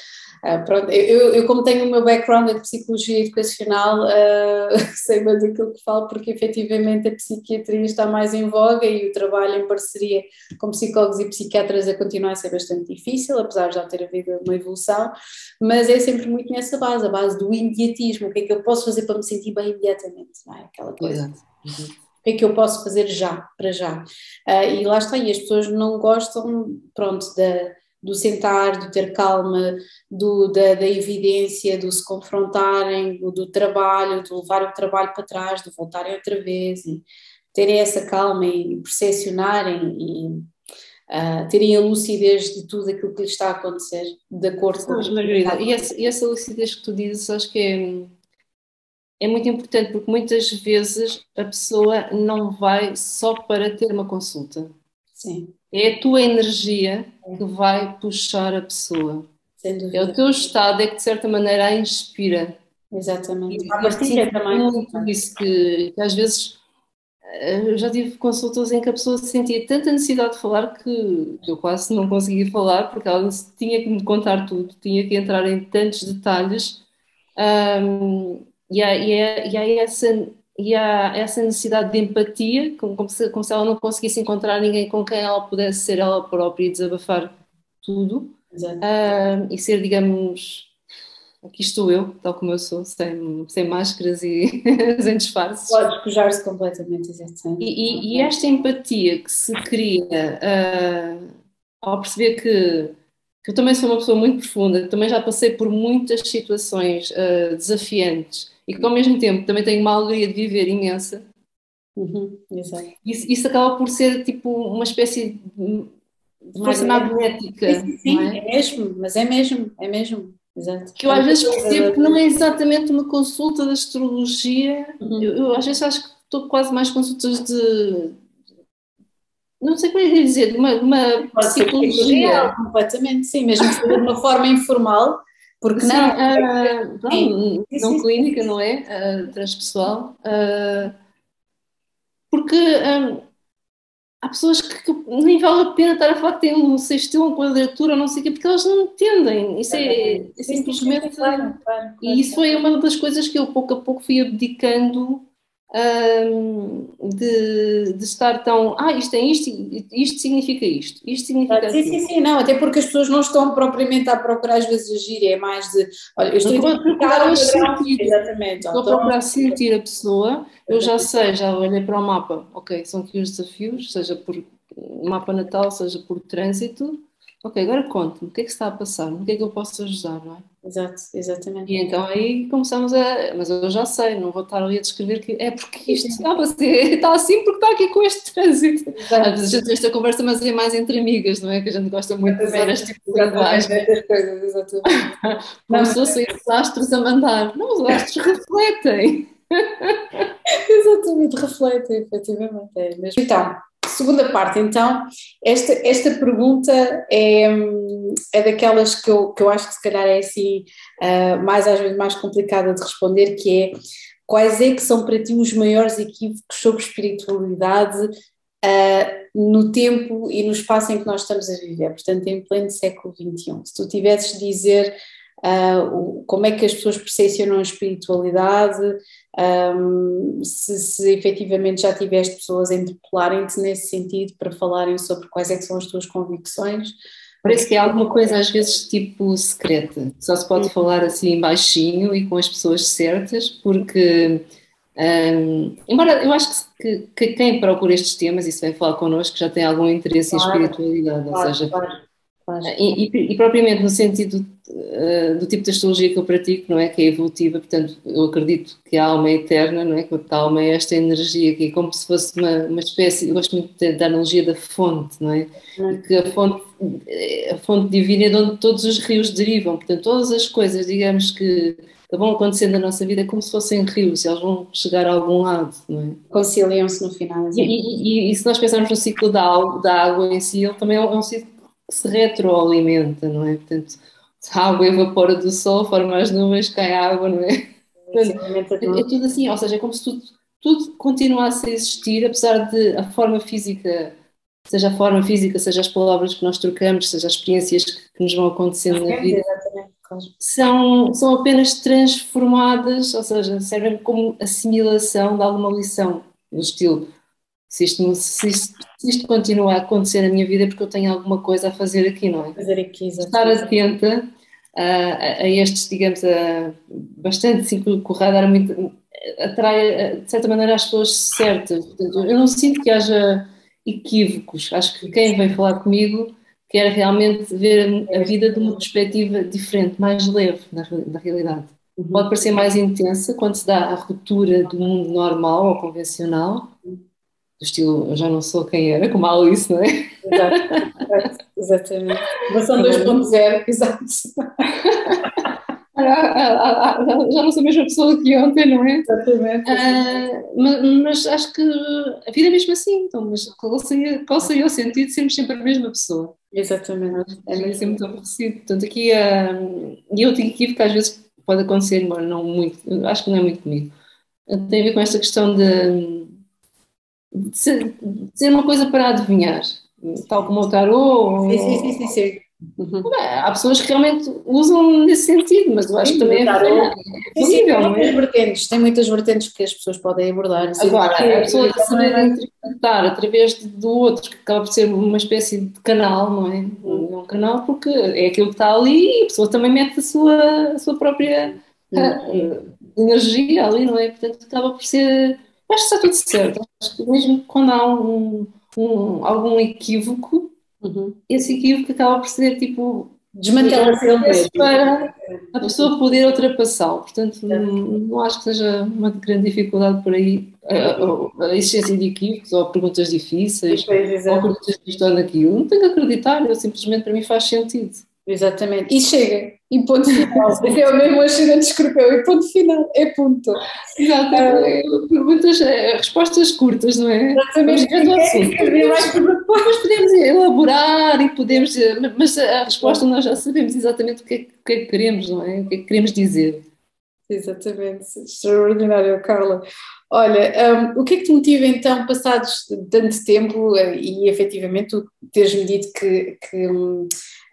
Uh, pronto, eu, eu, como tenho o meu background de psicologia educacional, uh, sei mais aquilo que falo, porque efetivamente a psiquiatria está mais em voga e o trabalho em parceria com psicólogos e psiquiatras a continuar a ser bastante difícil, apesar de já ter havido uma evolução, mas é sempre muito nessa base, a base do imediatismo, o que é que eu posso fazer para me sentir bem imediatamente, não é? Aquela coisa. Exato. O que é que eu posso fazer já, para já? Uh, e lá está, e as pessoas não gostam, pronto, da do sentar, do ter calma, do, da, da, evidência, do se confrontarem, do, do, trabalho, de levar o trabalho para trás, de voltarem outra vez. E, terem essa calma e percepcionarem e uh, terem a lucidez de tudo aquilo que lhes está a acontecer, de acordo com. Mas, Margarida, e essa, e essa lucidez que tu dizes, acho que é, é muito importante, porque muitas vezes a pessoa não vai só para ter uma consulta. Sim. É a tua energia que vai puxar a pessoa. É o teu estado é que de certa maneira a inspira. Exatamente. E, a partilha também. Muito isso que, que, às vezes eh, eu já tive consultas em que a pessoa sentia tanta necessidade de falar que eu quase não conseguia falar porque ela tinha que me contar tudo, tinha que entrar em tantos detalhes um, e, há, e, há, e, há essa, e há essa necessidade de empatia, como, como, se, como se ela não conseguisse encontrar ninguém com quem ela pudesse ser ela própria e desabafar tudo um, e ser, digamos, aqui estou eu, tal como eu sou, sem, sem máscaras e sem disfarces. Pode despejar-se completamente, exatamente. E, e, e, esta empatia que se cria uh, ao perceber que, que, eu também sou uma pessoa muito profunda, também já passei por muitas situações uh, desafiantes e que ao mesmo tempo também tenho uma alegria de viver imensa. Uhum, isso, isso acaba por ser tipo uma espécie de força magnética. Sim, sim, é? é mesmo, mas é mesmo, é mesmo. Exato. Que eu às vezes percebo que não é exatamente uma consulta de astrologia, uhum. eu, eu, às vezes acho que estou quase mais consultas de. Não sei como é dizer, de uma, uma psicologia. completamente, sim, mesmo de uma forma informal, porque sim, não. Uh, não, clínica, não é? Uh, transpessoal. Uh, porque há pessoas que, que, nem vale a pena estar a falar que têm um sextil, uma quadratura, não sei o quê, porque elas não entendem. Isso é, é simplesmente. Claro, claro, e isso foi uma das coisas que eu pouco a pouco fui abdicando um, de, de, estar tão. Ah, isto é isto, isto significa isto, isto significa Sim, sim, sim, não, até porque as pessoas não estão propriamente a procurar às vezes agir, é mais de. Olha, eu estou a procurar sentir. Exatamente. Estou a procurar sentir a pessoa, eu já sei, já olhei para o mapa, ok, são aqui os desafios, seja por mapa natal, seja por trânsito. Ok, agora conte-me, o que é que está a passar? O que é que eu posso ajudar, não é? Exato, exatamente. E então aí começamos a. Mas eu já sei, não vou estar ali a descrever que é porque isto ah, você está assim porque está aqui com este trânsito. Exato. Às vezes a gente esta conversa, mas é mais entre amigas, não é? Que a gente gosta muito de ver este tipo de linguagem. exatamente. Como se fossem astros a mandar. Não, os astros refletem. exatamente, refletem, efetivamente. É mesmo. Então, segunda parte, então, esta, esta pergunta é, é daquelas que eu, que eu acho que se calhar é assim, uh, mais às vezes mais complicada de responder, que é quais é que são para ti os maiores equívocos sobre espiritualidade uh, no tempo e no espaço em que nós estamos a viver, portanto em pleno século XXI. Se tu tivesses de dizer uh, como é que as pessoas percepcionam a espiritualidade, um, se, se efetivamente já tiveste pessoas a interpelarem-te nesse sentido para falarem sobre quais é são as tuas convicções. Parece que é alguma coisa às vezes tipo secreta, só se pode falar assim baixinho e com as pessoas certas, porque um, embora eu acho que, que, quem procura estes temas, e se vem falar connosco, já tem algum interesse claro, em espiritualidade, claro, ou seja, claro. E, e, e, propriamente no sentido uh, do tipo de astrologia que eu pratico, não é? Que é evolutiva, portanto, eu acredito que a alma é eterna, não é? Que a alma é esta energia que é como se fosse uma, uma espécie, eu gosto muito da analogia da fonte, não é? Uhum. Que a fonte, a fonte divina é de onde todos os rios derivam, portanto, todas as coisas, digamos, que, vão acontecendo na nossa vida é como se fossem rios, eles vão chegar a algum lado, não é? Conciliam-se no final. E, e, e, se nós pensarmos no ciclo da, da água em si, ele também é um ciclo que se retroalimenta, não é? Portanto, a água evapora do sol, forma as nuvens, cai água, não é? Portanto, é, é tudo assim, ou seja, é como se tudo, tudo continuasse a existir, apesar de a forma física, seja a forma física, seja as palavras que nós trocamos, seja as experiências que, que nos vão acontecendo na vida, são, são apenas transformadas, ou seja, servem como assimilação de alguma lição, no estilo se isto, se, isto, se isto continua a acontecer na minha vida é porque eu tenho alguma coisa a fazer aqui, não é? Fazer aqui, Estar atenta a, a, estes, digamos, a, bastante ciclo o radar muito, atrai, de certa maneira, as pessoas certas. Portanto, eu não sinto que haja equívocos. Acho que quem vem falar comigo quer realmente ver a vida de uma perspectiva diferente, mais leve, na, na realidade. Uhum. Pode parecer mais intensa quando se dá a ruptura do mundo normal ou convencional, do estilo eu já não sou quem era, como a Alice, não é? Exato, exatamente. Versão 2.0, exato. já não sou a mesma pessoa que ontem, não é? Exatamente. Mas, mas, acho que a vida é mesmo assim, então, mas qual seria, qual seria o sentido de sermos sempre a mesma pessoa? Exatamente. É mesmo assim muito aborrecido. Portanto, aqui, uh, e eu tenho que às vezes pode acontecer, embora não muito, acho que não é muito comigo. Tem a ver com esta questão de, de, ser, de ser uma coisa para adivinhar, tal como o tarô. Sim, sim, sim, sim. sim. Uhum. há pessoas que realmente usam nesse sentido, mas eu acho que também é, é possível. Tem muitas, vertentes, tem muitas vertentes que as pessoas podem abordar. Assim, Agora, a pessoa saber interpretar através do outro, que acaba por ser uma espécie de canal, não é? Uhum. É um canal porque é aquilo que está ali e a pessoa também mete a sua, a sua própria uhum. energia ali, não é? Portanto, acaba por ser. Acho que está tudo certo. Acho que mesmo quando há um, um algum equívoco Uhum. Esse equívoco acaba por ser tipo desmantela-se ele mesmo para a pessoa poder ultrapassá-lo. Portanto, não, não, acho que seja uma grande dificuldade por aí a, a existência de equívocos ou perguntas difíceis ou perguntas de ou daquilo. Não tenho que acreditar, eu simplesmente para mim faz sentido. Exatamente. E chega. E ponto final. é o mesmo de escorpião. E ponto final. É ponto. Exatamente. Uh, Perguntas, eh, respostas curtas, não é? Exatamente. Mas, depois podemos elaborar e podemos. Eh, mas a resposta nós já sabemos exatamente o que é, o que, é que queremos, não é? O que é que queremos dizer. Exatamente. Extraordinário, Carla. Olha, um, o que é que te motiva então, passados tanto tempo eh, e efetivamente tu teres-me dito que, que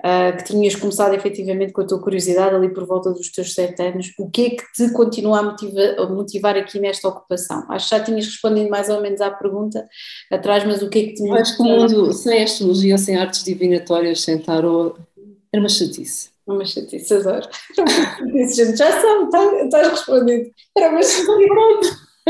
uh, que tinhas começado efetivamente com a tua curiosidade ali por volta dos teus sete anos, o que é que te continua a, motiva, a motivar aqui nesta ocupação? Acho que já tinhas respondido mais ou menos à pergunta atrás, mas o que é que te motiva? Acho que o mundo sem astrologia, sem artes divinatórias, sem tarot, era uma chatice. Uma chatice, adoro. gente, já sabe, tá, estás respondido. Era uma chatice, pronto.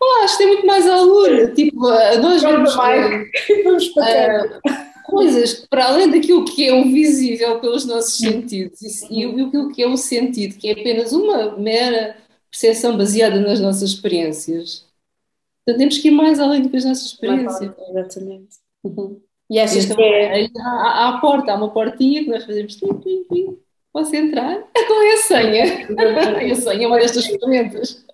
Olá, acho que tem muito mais alura. Tipo, nós vamos, vamos para coisas que, para além daquilo que é o visível pelos nossos sentidos e, e aquilo que é o sentido, que é apenas uma mera percepção baseada nas nossas experiências. Então temos que ir mais além do que as nossas experiências. Exatamente. Uhum. E achas que é... Há, há, a porta, há uma portinha que nós fazemos tim, tim, tim. Posso entrar? Qual é a senha? a senha é uma destas ferramentas.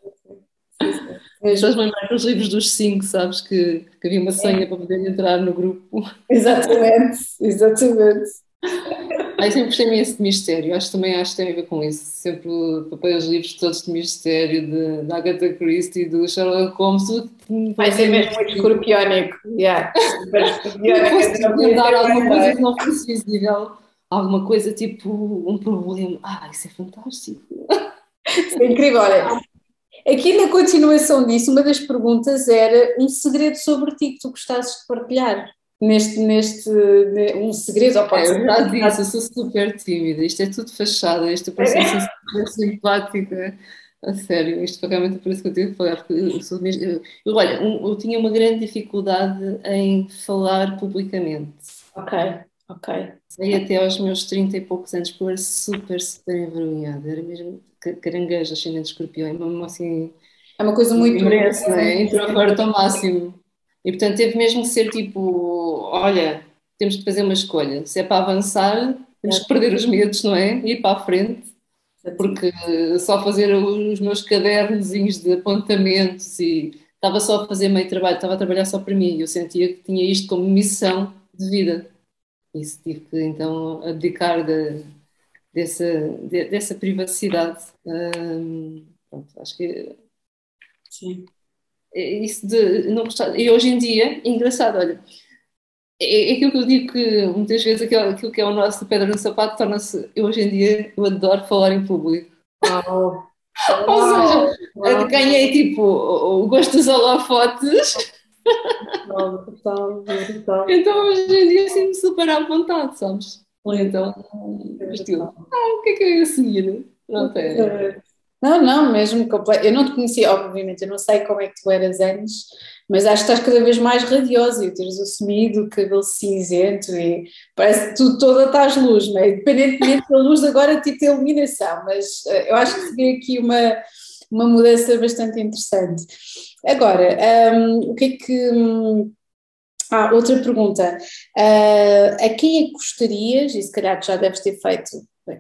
Estás-me lembrar os livros dos cinco, sabes? Que, que havia uma senha é. para poder entrar no grupo. Exatamente, exatamente. Aí sempre gostei imenso de mistério, acho também acho que tem a ver com isso. Sempre papei os livros todos de mistério, de, de Agatha Christie, do Sherlock Holmes, tudo. Vai ser mesmo muito escorpiónico, yeah. escorpiónico. dar alguma coisa que não fosse visível, alguma coisa tipo um problema. Ah, isso é fantástico. Isso é incrível, olha, Aqui na continuação disso, uma das perguntas era um segredo sobre ti que tu gostasses de partilhar. Neste, neste, um segredo, ou pode é, Eu já disse, eu sou super tímida, isto é tudo fachada, isto é processo super simpática. A sério, isto foi realmente por isso que eu tive que falar, porque eu sou mesmo. Eu, eu, olha, um, eu tinha uma grande dificuldade em falar publicamente. Ok, ok. Sei até aos meus 30 e poucos anos, porque eu era super, super envergonhada, era mesmo caranguejo, ascendente escorpião, é mesmo assim. É uma coisa muito. Merece, né? Introverto ao máximo. E portanto teve mesmo que ser tipo: olha, temos que fazer uma escolha. Se é para avançar, temos que perder os medos, não é? Ir para a frente. Porque só fazer os meus cadernozinhos de apontamentos e estava só a fazer meio trabalho, estava a trabalhar só para mim. Eu sentia que tinha isto como missão de vida. Isso tive que então abdicar de, dessa, de, dessa privacidade. pronto, acho que. Sim. É isso de não gostar. E hoje em dia, engraçado, olha, é, é aquilo que eu digo que muitas vezes aquilo, aquilo que é o nosso pedra no sapato torna-se. Eu hoje em dia eu adoro falar em público. Oh. Ou seja, ganhei tipo o gosto dos holofotes. então hoje em dia sinto-me super à vontade, sabes? então, estilo, ah, o que é que eu ia seguir? Pronto, é. Não, não, mesmo completo. Eu não te conhecia, obviamente, eu não sei como é que tu eras antes, mas acho que estás cada vez mais radiosa e teres assumido o cabelo cinzento e parece que tu toda estás luz, não é? Independentemente da luz agora tipo de iluminação, mas uh, eu acho que se vê aqui uma, uma mudança bastante interessante. Agora, um, o que é que. Ah, outra pergunta. Uh, a quem é que gostarias, e se calhar já deves ter feito,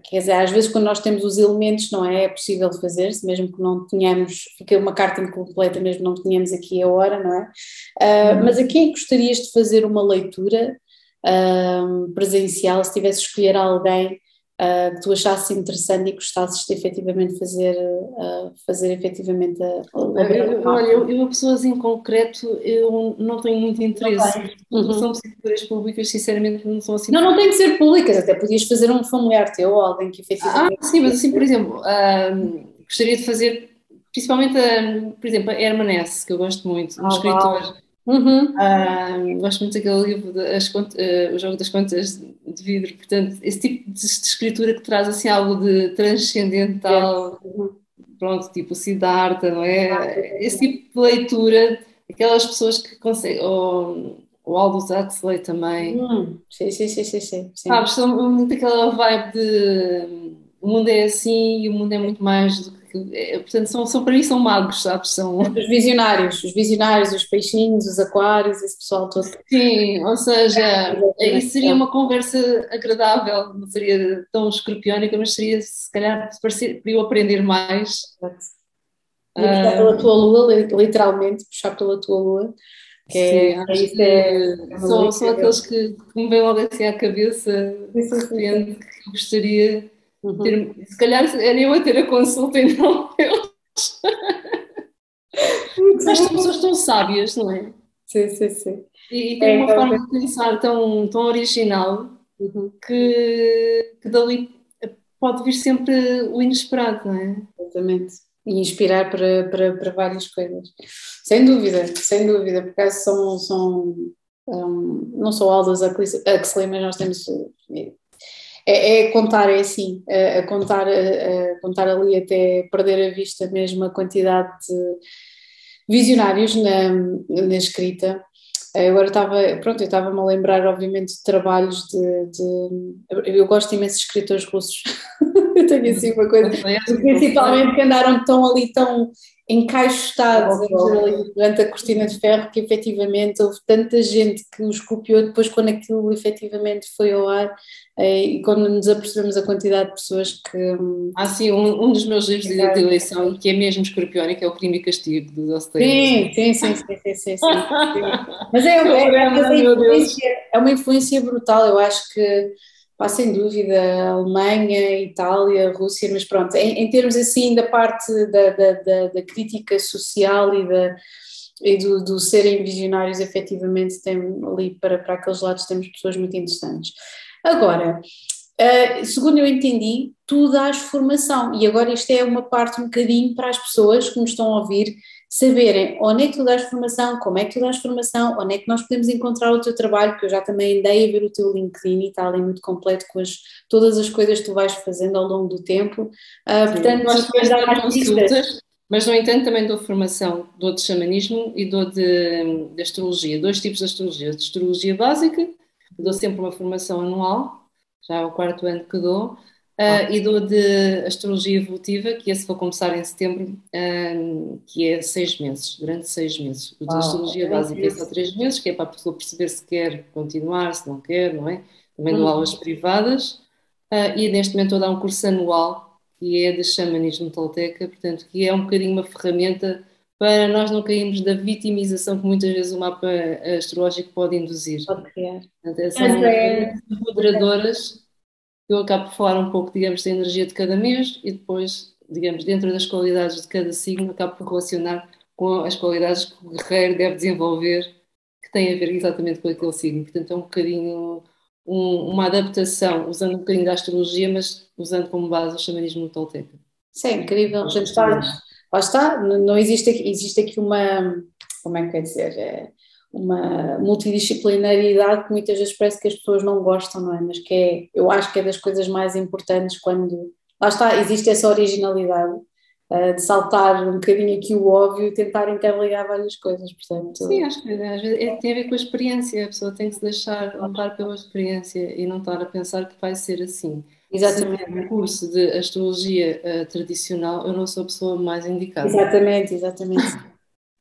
quer dizer, às vezes quando nós temos os elementos não é, é possível fazer-se, mesmo que não tenhamos, fica uma carta incompleta, mesmo que não tenhamos aqui a hora, não é? Uh, mas a quem que gostarias de fazer uma leitura uh, presencial, se tivesse escolher alguém uh, que tu achasses interessante e gostasses de efetivamente fazer, uh, fazer efetivamente a, a Olha, eu, eu, pessoas em concreto, eu não tenho muito interesse. Uhum. São psicologias públicas, sinceramente, não são assim. Não, não tem que ser públicas, até podias fazer um familiar teu ou alguém que efetivamente. Ah, sim, mas assim, por exemplo, gostaria de fazer principalmente, por exemplo, a Hermanesse, que eu gosto muito, um oh, escritor Uhum. Uh, gosto muito daquele livro, de, as, uh, O Jogo das Contas de Vidro, portanto, esse tipo de, de escritura que traz assim algo de transcendental, uhum. pronto, tipo Siddhartha, não é? Esse tipo de leitura, aquelas pessoas que conseguem, ou, o Aldous Huxley também. Hum, sim, sim, sim, sim, sim. Sabes, são muito aquela vibe de o mundo é assim e o mundo é muito mais do é, portanto, são, são, para mim são magos, sabes? São... Os visionários, os visionários, os peixinhos, os aquários, esse pessoal todo. Sim, ou seja, isso seria uma conversa agradável, não seria tão escorpiónica, mas seria se calhar para eu aprender mais. E puxar pela tua lua, literalmente, puxar pela tua lua. Que é, Sim, é, que é, são, são aqueles que, que me vêm logo assim à cabeça, que gostaria Uhum. Ter, se calhar era eu a ter a consulta e não eles. Mas as pessoas tão sábias, não é? Sim, sim, sim. E, e tem é, uma forma é. de pensar tão, tão original uhum. que, que dali pode vir sempre o inesperado, não é? Exatamente. E inspirar para, para, para várias coisas. Sem dúvida, sem dúvida, porque são, são um, não só Aldous Huxley, mas nós temos é, é contar, é assim, é, contar, a contar ali até perder a vista mesmo a quantidade de visionários na, na escrita. Agora estava, pronto, eu estava-me a lembrar, obviamente, de trabalhos de, de, Eu gosto imenso de escritores russos. eu tenho assim uma coisa. Principalmente que andaram tão ali, tão encaixotados durante a cortina de ferro, que efetivamente houve tanta gente que os copiou depois, quando aquilo efetivamente foi ao ar, eh, e quando nos apercebemos a quantidade de pessoas que. Hum, ah, sim, um, um dos meus livros de, de eleição, que é mesmo escorpiónico, é o Crime e Castigo, do Dostoiévski. Sim, sim, sim, sim, sim, sim, sim. Mas é, é, é, uma influência, é uma influência brutal, eu acho que. Pá, sem dúvida, Alemanha, Itália, Rússia, mas pronto, em, em termos assim da parte da, da, da, da crítica social e da, e do, do, serem visionários, efetivamente, tem ali para, para aqueles lados temos pessoas muito interessantes. Agora, uh, segundo eu entendi, tu dás formação e agora isto é uma parte um bocadinho para as pessoas que nos estão a ouvir saberem onde é que tu dás formação, como é que tu dás formação, onde é que nós podemos encontrar o teu trabalho, porque eu já também andei a ver o teu LinkedIn e está ali muito completo com as, todas as coisas que tu vais fazendo ao longo do tempo. Uh, portanto, nós vais dar mais consultas, mas no entanto também dou formação, dou de xamanismo e dou de, de astrologia, dois tipos de astrologia, de astrologia básica dou sempre uma formação anual, já é o quarto ano que dou, uh, e dou de astrologia evolutiva, que esse vou começar em setembro, uh, que é seis meses, durante seis meses. O de astrologia básica é só três meses, que é para a pessoa perceber se quer continuar, se não quer, não é? Também dou uhum. aulas privadas, uh, e neste momento estou a dar um curso anual, que é de xamanismo tolteca, portanto, que é um bocadinho uma ferramenta para nós não cairmos da vitimização que muitas vezes o mapa astrológico pode induzir. Pode criar. são é... moderadoras eu acabo por falar um pouco, digamos, da energia de cada mês e depois, digamos, dentro das qualidades de cada signo, acabo por relacionar com as qualidades que o guerreiro deve desenvolver, que têm a ver exatamente com aquele signo. Portanto, é um bocadinho um, uma adaptação, usando um bocadinho da astrologia, mas usando como base o xamanismo tolteca. É incrível. Já estás lá está, não existe aqui, existe aqui uma, como é que quer dizer, é uma multidisciplinaridade que muitas vezes parece que as pessoas não gostam, não é? Mas que é, eu acho que é das coisas mais importantes quando, lá está, existe essa originalidade uh, de saltar um bocadinho aqui o óbvio e tentar interligar várias coisas, portanto... Sim, acho que às vezes é, tem a ver com a experiência, a pessoa tem que se deixar levar pela experiência e não estar a pensar que vai ser assim. Exatamente. Se curso de astrologia uh, tradicional, eu não sou a pessoa mais indicada. Exatamente, exatamente.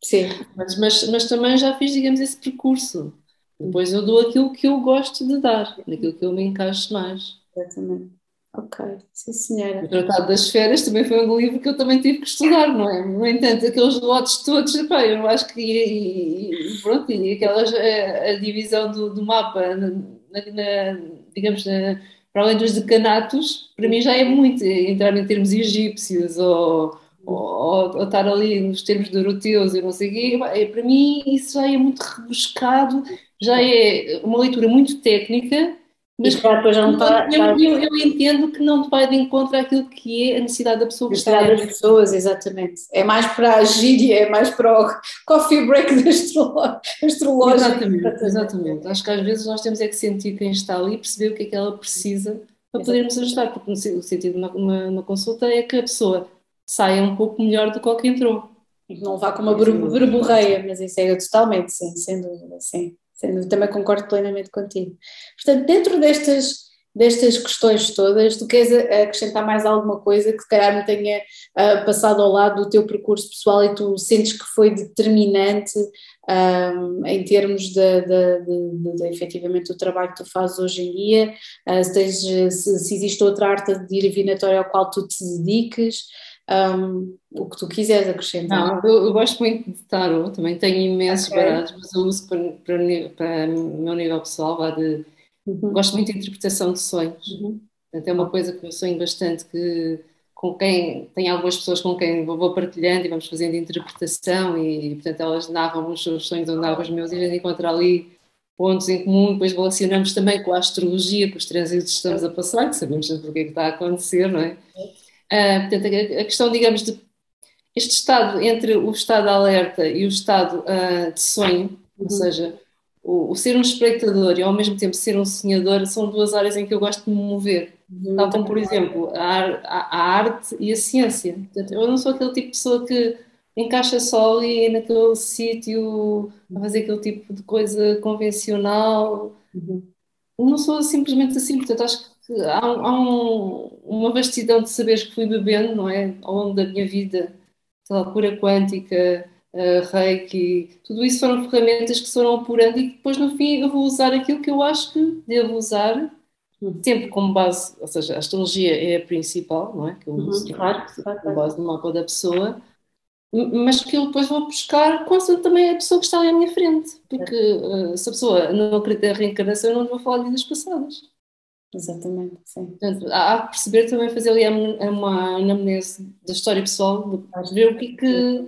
Sim. Mas, mas, mas também já fiz, digamos, esse percurso. Depois eu dou aquilo que eu gosto de dar, naquilo que eu me encaixo mais. Exatamente. Ok, sim senhora. O Tratado das Férias também foi um livro que eu também tive que estudar, não é? No entanto, aqueles lotes todos, epá, eu acho que, e, e pronto, e aquelas, a, a divisão do, do mapa, na, na, digamos, na, para além dos decanatos, para mim já é muito entrar em termos egípcios ou, ou, ou estar ali nos termos de euroteus e não sei o quê, é, para mim isso já é muito rebuscado, já é uma leitura muito técnica mas depois já não está, eu, eu, eu, entendo que não vai de encontro àquilo que é a necessidade da pessoa. A necessidade das pessoas, exatamente. É mais para a gíria, é mais para o coffee break astrológico. Exatamente, exatamente. Acho que às vezes nós temos é que sentir quem está ali, perceber o que é que ela precisa para podermos ajudar, porque o sentido de uma, uma, uma, consulta é que a pessoa saia um pouco melhor do que entrou. Não vá com uma verborreia, mas isso é totalmente, sim, sem dúvida, sim também concordo plenamente contigo. Portanto, dentro destas, destas questões todas, tu queres acrescentar mais alguma coisa que se calhar me tenha uh, passado ao lado do teu percurso pessoal e tu sentes que foi determinante um, em termos de, de, de, de, efetivamente do trabalho que tu fazes hoje em dia, uh, se, tens, se, se, existe outra arte divinatória ao qual tu te dediques, um, o que tu quiseres acrescentar. Não, eu, eu, gosto muito de tarot, também tenho imensos okay. baratos, mas eu uso para, para, para o meu nível pessoal, lá de, uhum. gosto muito de interpretação de sonhos. Uhum. Portanto, é uma coisa que eu sonho bastante que com quem, tem algumas pessoas com quem vou, partilhando e vamos fazendo interpretação e, portanto, elas narram os seus sonhos, eu narro os meus e a gente encontra ali pontos em comum, depois relacionamos também com a astrologia, com os trânsitos que estamos a passar, que sabemos sempre o que é que está a acontecer, não é? Uh, portanto, a, a, questão, digamos, de este estado entre o estado de alerta e o estado uh, de sonho, uhum. ou seja, o, o, ser um espectador e ao mesmo tempo ser um sonhador, são duas áreas em que eu gosto de me mover. Uhum. Tal como, por exemplo, a, a, a, arte e a ciência. Portanto, eu não sou aquele tipo de pessoa que encaixa só ali naquele sítio a fazer aquele tipo de coisa convencional. Uhum. Não sou simplesmente assim, portanto, acho que há, há um, uma vastidão de saberes que fui bebendo, não é? Ao longo da minha vida, sei lá, cura quântica, uh, reiki, tudo isso foram ferramentas que foram apurando e que depois no fim eu vou usar aquilo que eu acho que devo usar, sempre como base, ou seja, a astrologia é a principal, não é? Que eu uhum, uso, claro, claro, com base no mapa da pessoa, mas que eu depois vou buscar constante também a pessoa que está ali à minha frente, porque uh, se a pessoa não acredita em reencarnação, eu não vou falar de vidas passadas. Exatamente, sim. Portanto, há que perceber também, fazer ali uma anamnese da história pessoal, ver o que é que,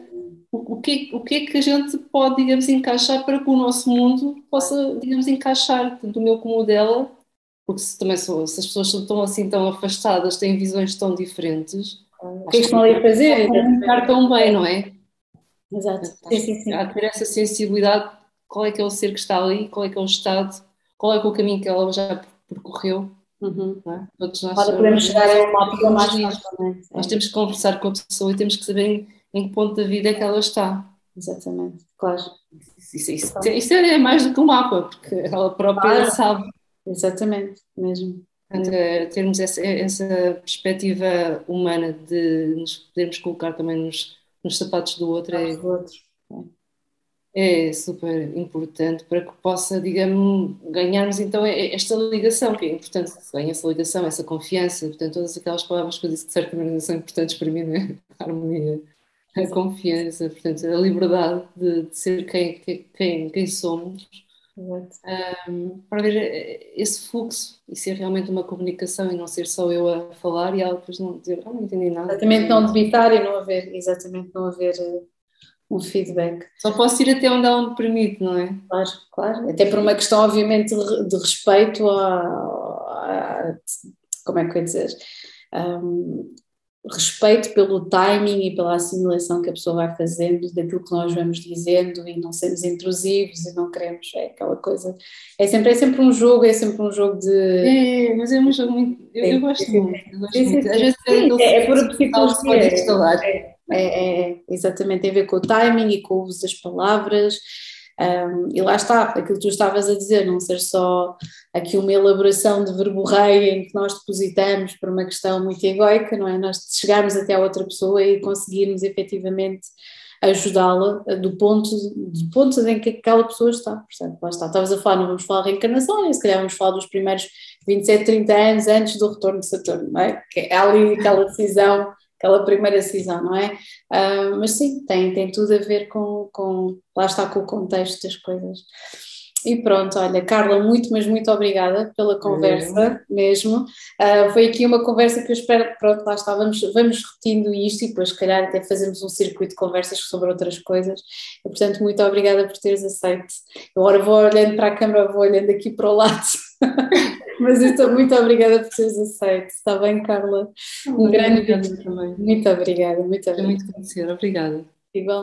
o, que, o que é que a gente pode, digamos, encaixar para que o nosso mundo possa, digamos, encaixar, tanto o meu como o dela, porque se, também são, se as pessoas estão assim tão afastadas, têm visões tão diferentes, o que é que estão ali a fazer? Comunicar tão bem, não é? Exato. Sim, sim, sim. Há que ter essa sensibilidade, qual é que é o ser que está ali, qual é que é o estado, qual é, que é o caminho que ela já percorreu Uhum. É? Todos nós Para podemos chegar a uma opinião mais facilmente. Nós temos que conversar com a pessoa e temos que saber em, que ponto da vida é que ela está. Exatamente, claro. Isso, isso, isso é mais do que um mapa, porque ela própria claro. sabe. Exatamente, mesmo. Portanto, é, termos essa, essa perspectiva humana de nos podermos colocar também nos, nos sapatos do outro. É, do outro é super importante para que possa, digamos, ganharmos então esta ligação, que é importante que se ganhe essa ligação, essa confiança, portanto, todas aquelas palavras que eu disse que certamente são importantes para mim, é? a harmonia, a confiança, portanto, a liberdade de, de ser quem, quem, quem somos, um, para ver esse fluxo e ser realmente uma comunicação e não ser só eu a falar e ela depois não dizer, ah, não entendi nada. Exatamente, não debitar e não haver, exatamente, não haver eh, um feedback. Só posso ir até onde me permite, não é? Claro, claro. Até por uma questão, obviamente, de respeito a, a como é que eu ia dizer? Um, respeito pelo timing e pela assimilação que a pessoa vai fazendo daquilo que nós vamos dizendo e não sermos intrusivos e não queremos, é aquela coisa, é sempre, é sempre um jogo, é sempre um jogo de... É, mas é um jogo muito, eu, eu gosto muito, eu gosto muito. Às vezes é, é, é por psicologia, é, é, é, exatamente, tem a ver com o timing e com o uso das palavras. Um, e lá está, aquilo que tu estavas a dizer, não ser só aqui uma elaboração de verborreia em que nós depositamos por uma questão muito egoica, não é? Nós chegarmos até a outra pessoa e conseguirmos efetivamente ajudá-la do ponto, do ponto em que aquela pessoa está. Portanto, lá está, estavas a falar, não vamos falar de reencarnação, e se calhar vamos falar dos primeiros 27, 30 anos antes do retorno de Saturno, não é? Que é ali aquela decisão aquela primeira decisão, não é? Uh, mas sim, tem, tem tudo a ver com, com, lá está com o contexto das coisas. E pronto, olha, Carla, muito, mas muito obrigada pela conversa é. mesmo. Uh, foi aqui uma conversa que eu espero, pronto, lá está, vamos, vamos repetindo isto e depois, se calhar, até fazemos um circuito de conversas sobre outras coisas. E, portanto, muito obrigada por teres aceito. Agora vou olhando para a câmara, vou olhando aqui para o lado. Mas estou muito obrigada por teres aceito. Está bem, Carla? Um grande beijo também. Muito obrigada, muito obrigada. Muito conhecer, obrigada. Igual.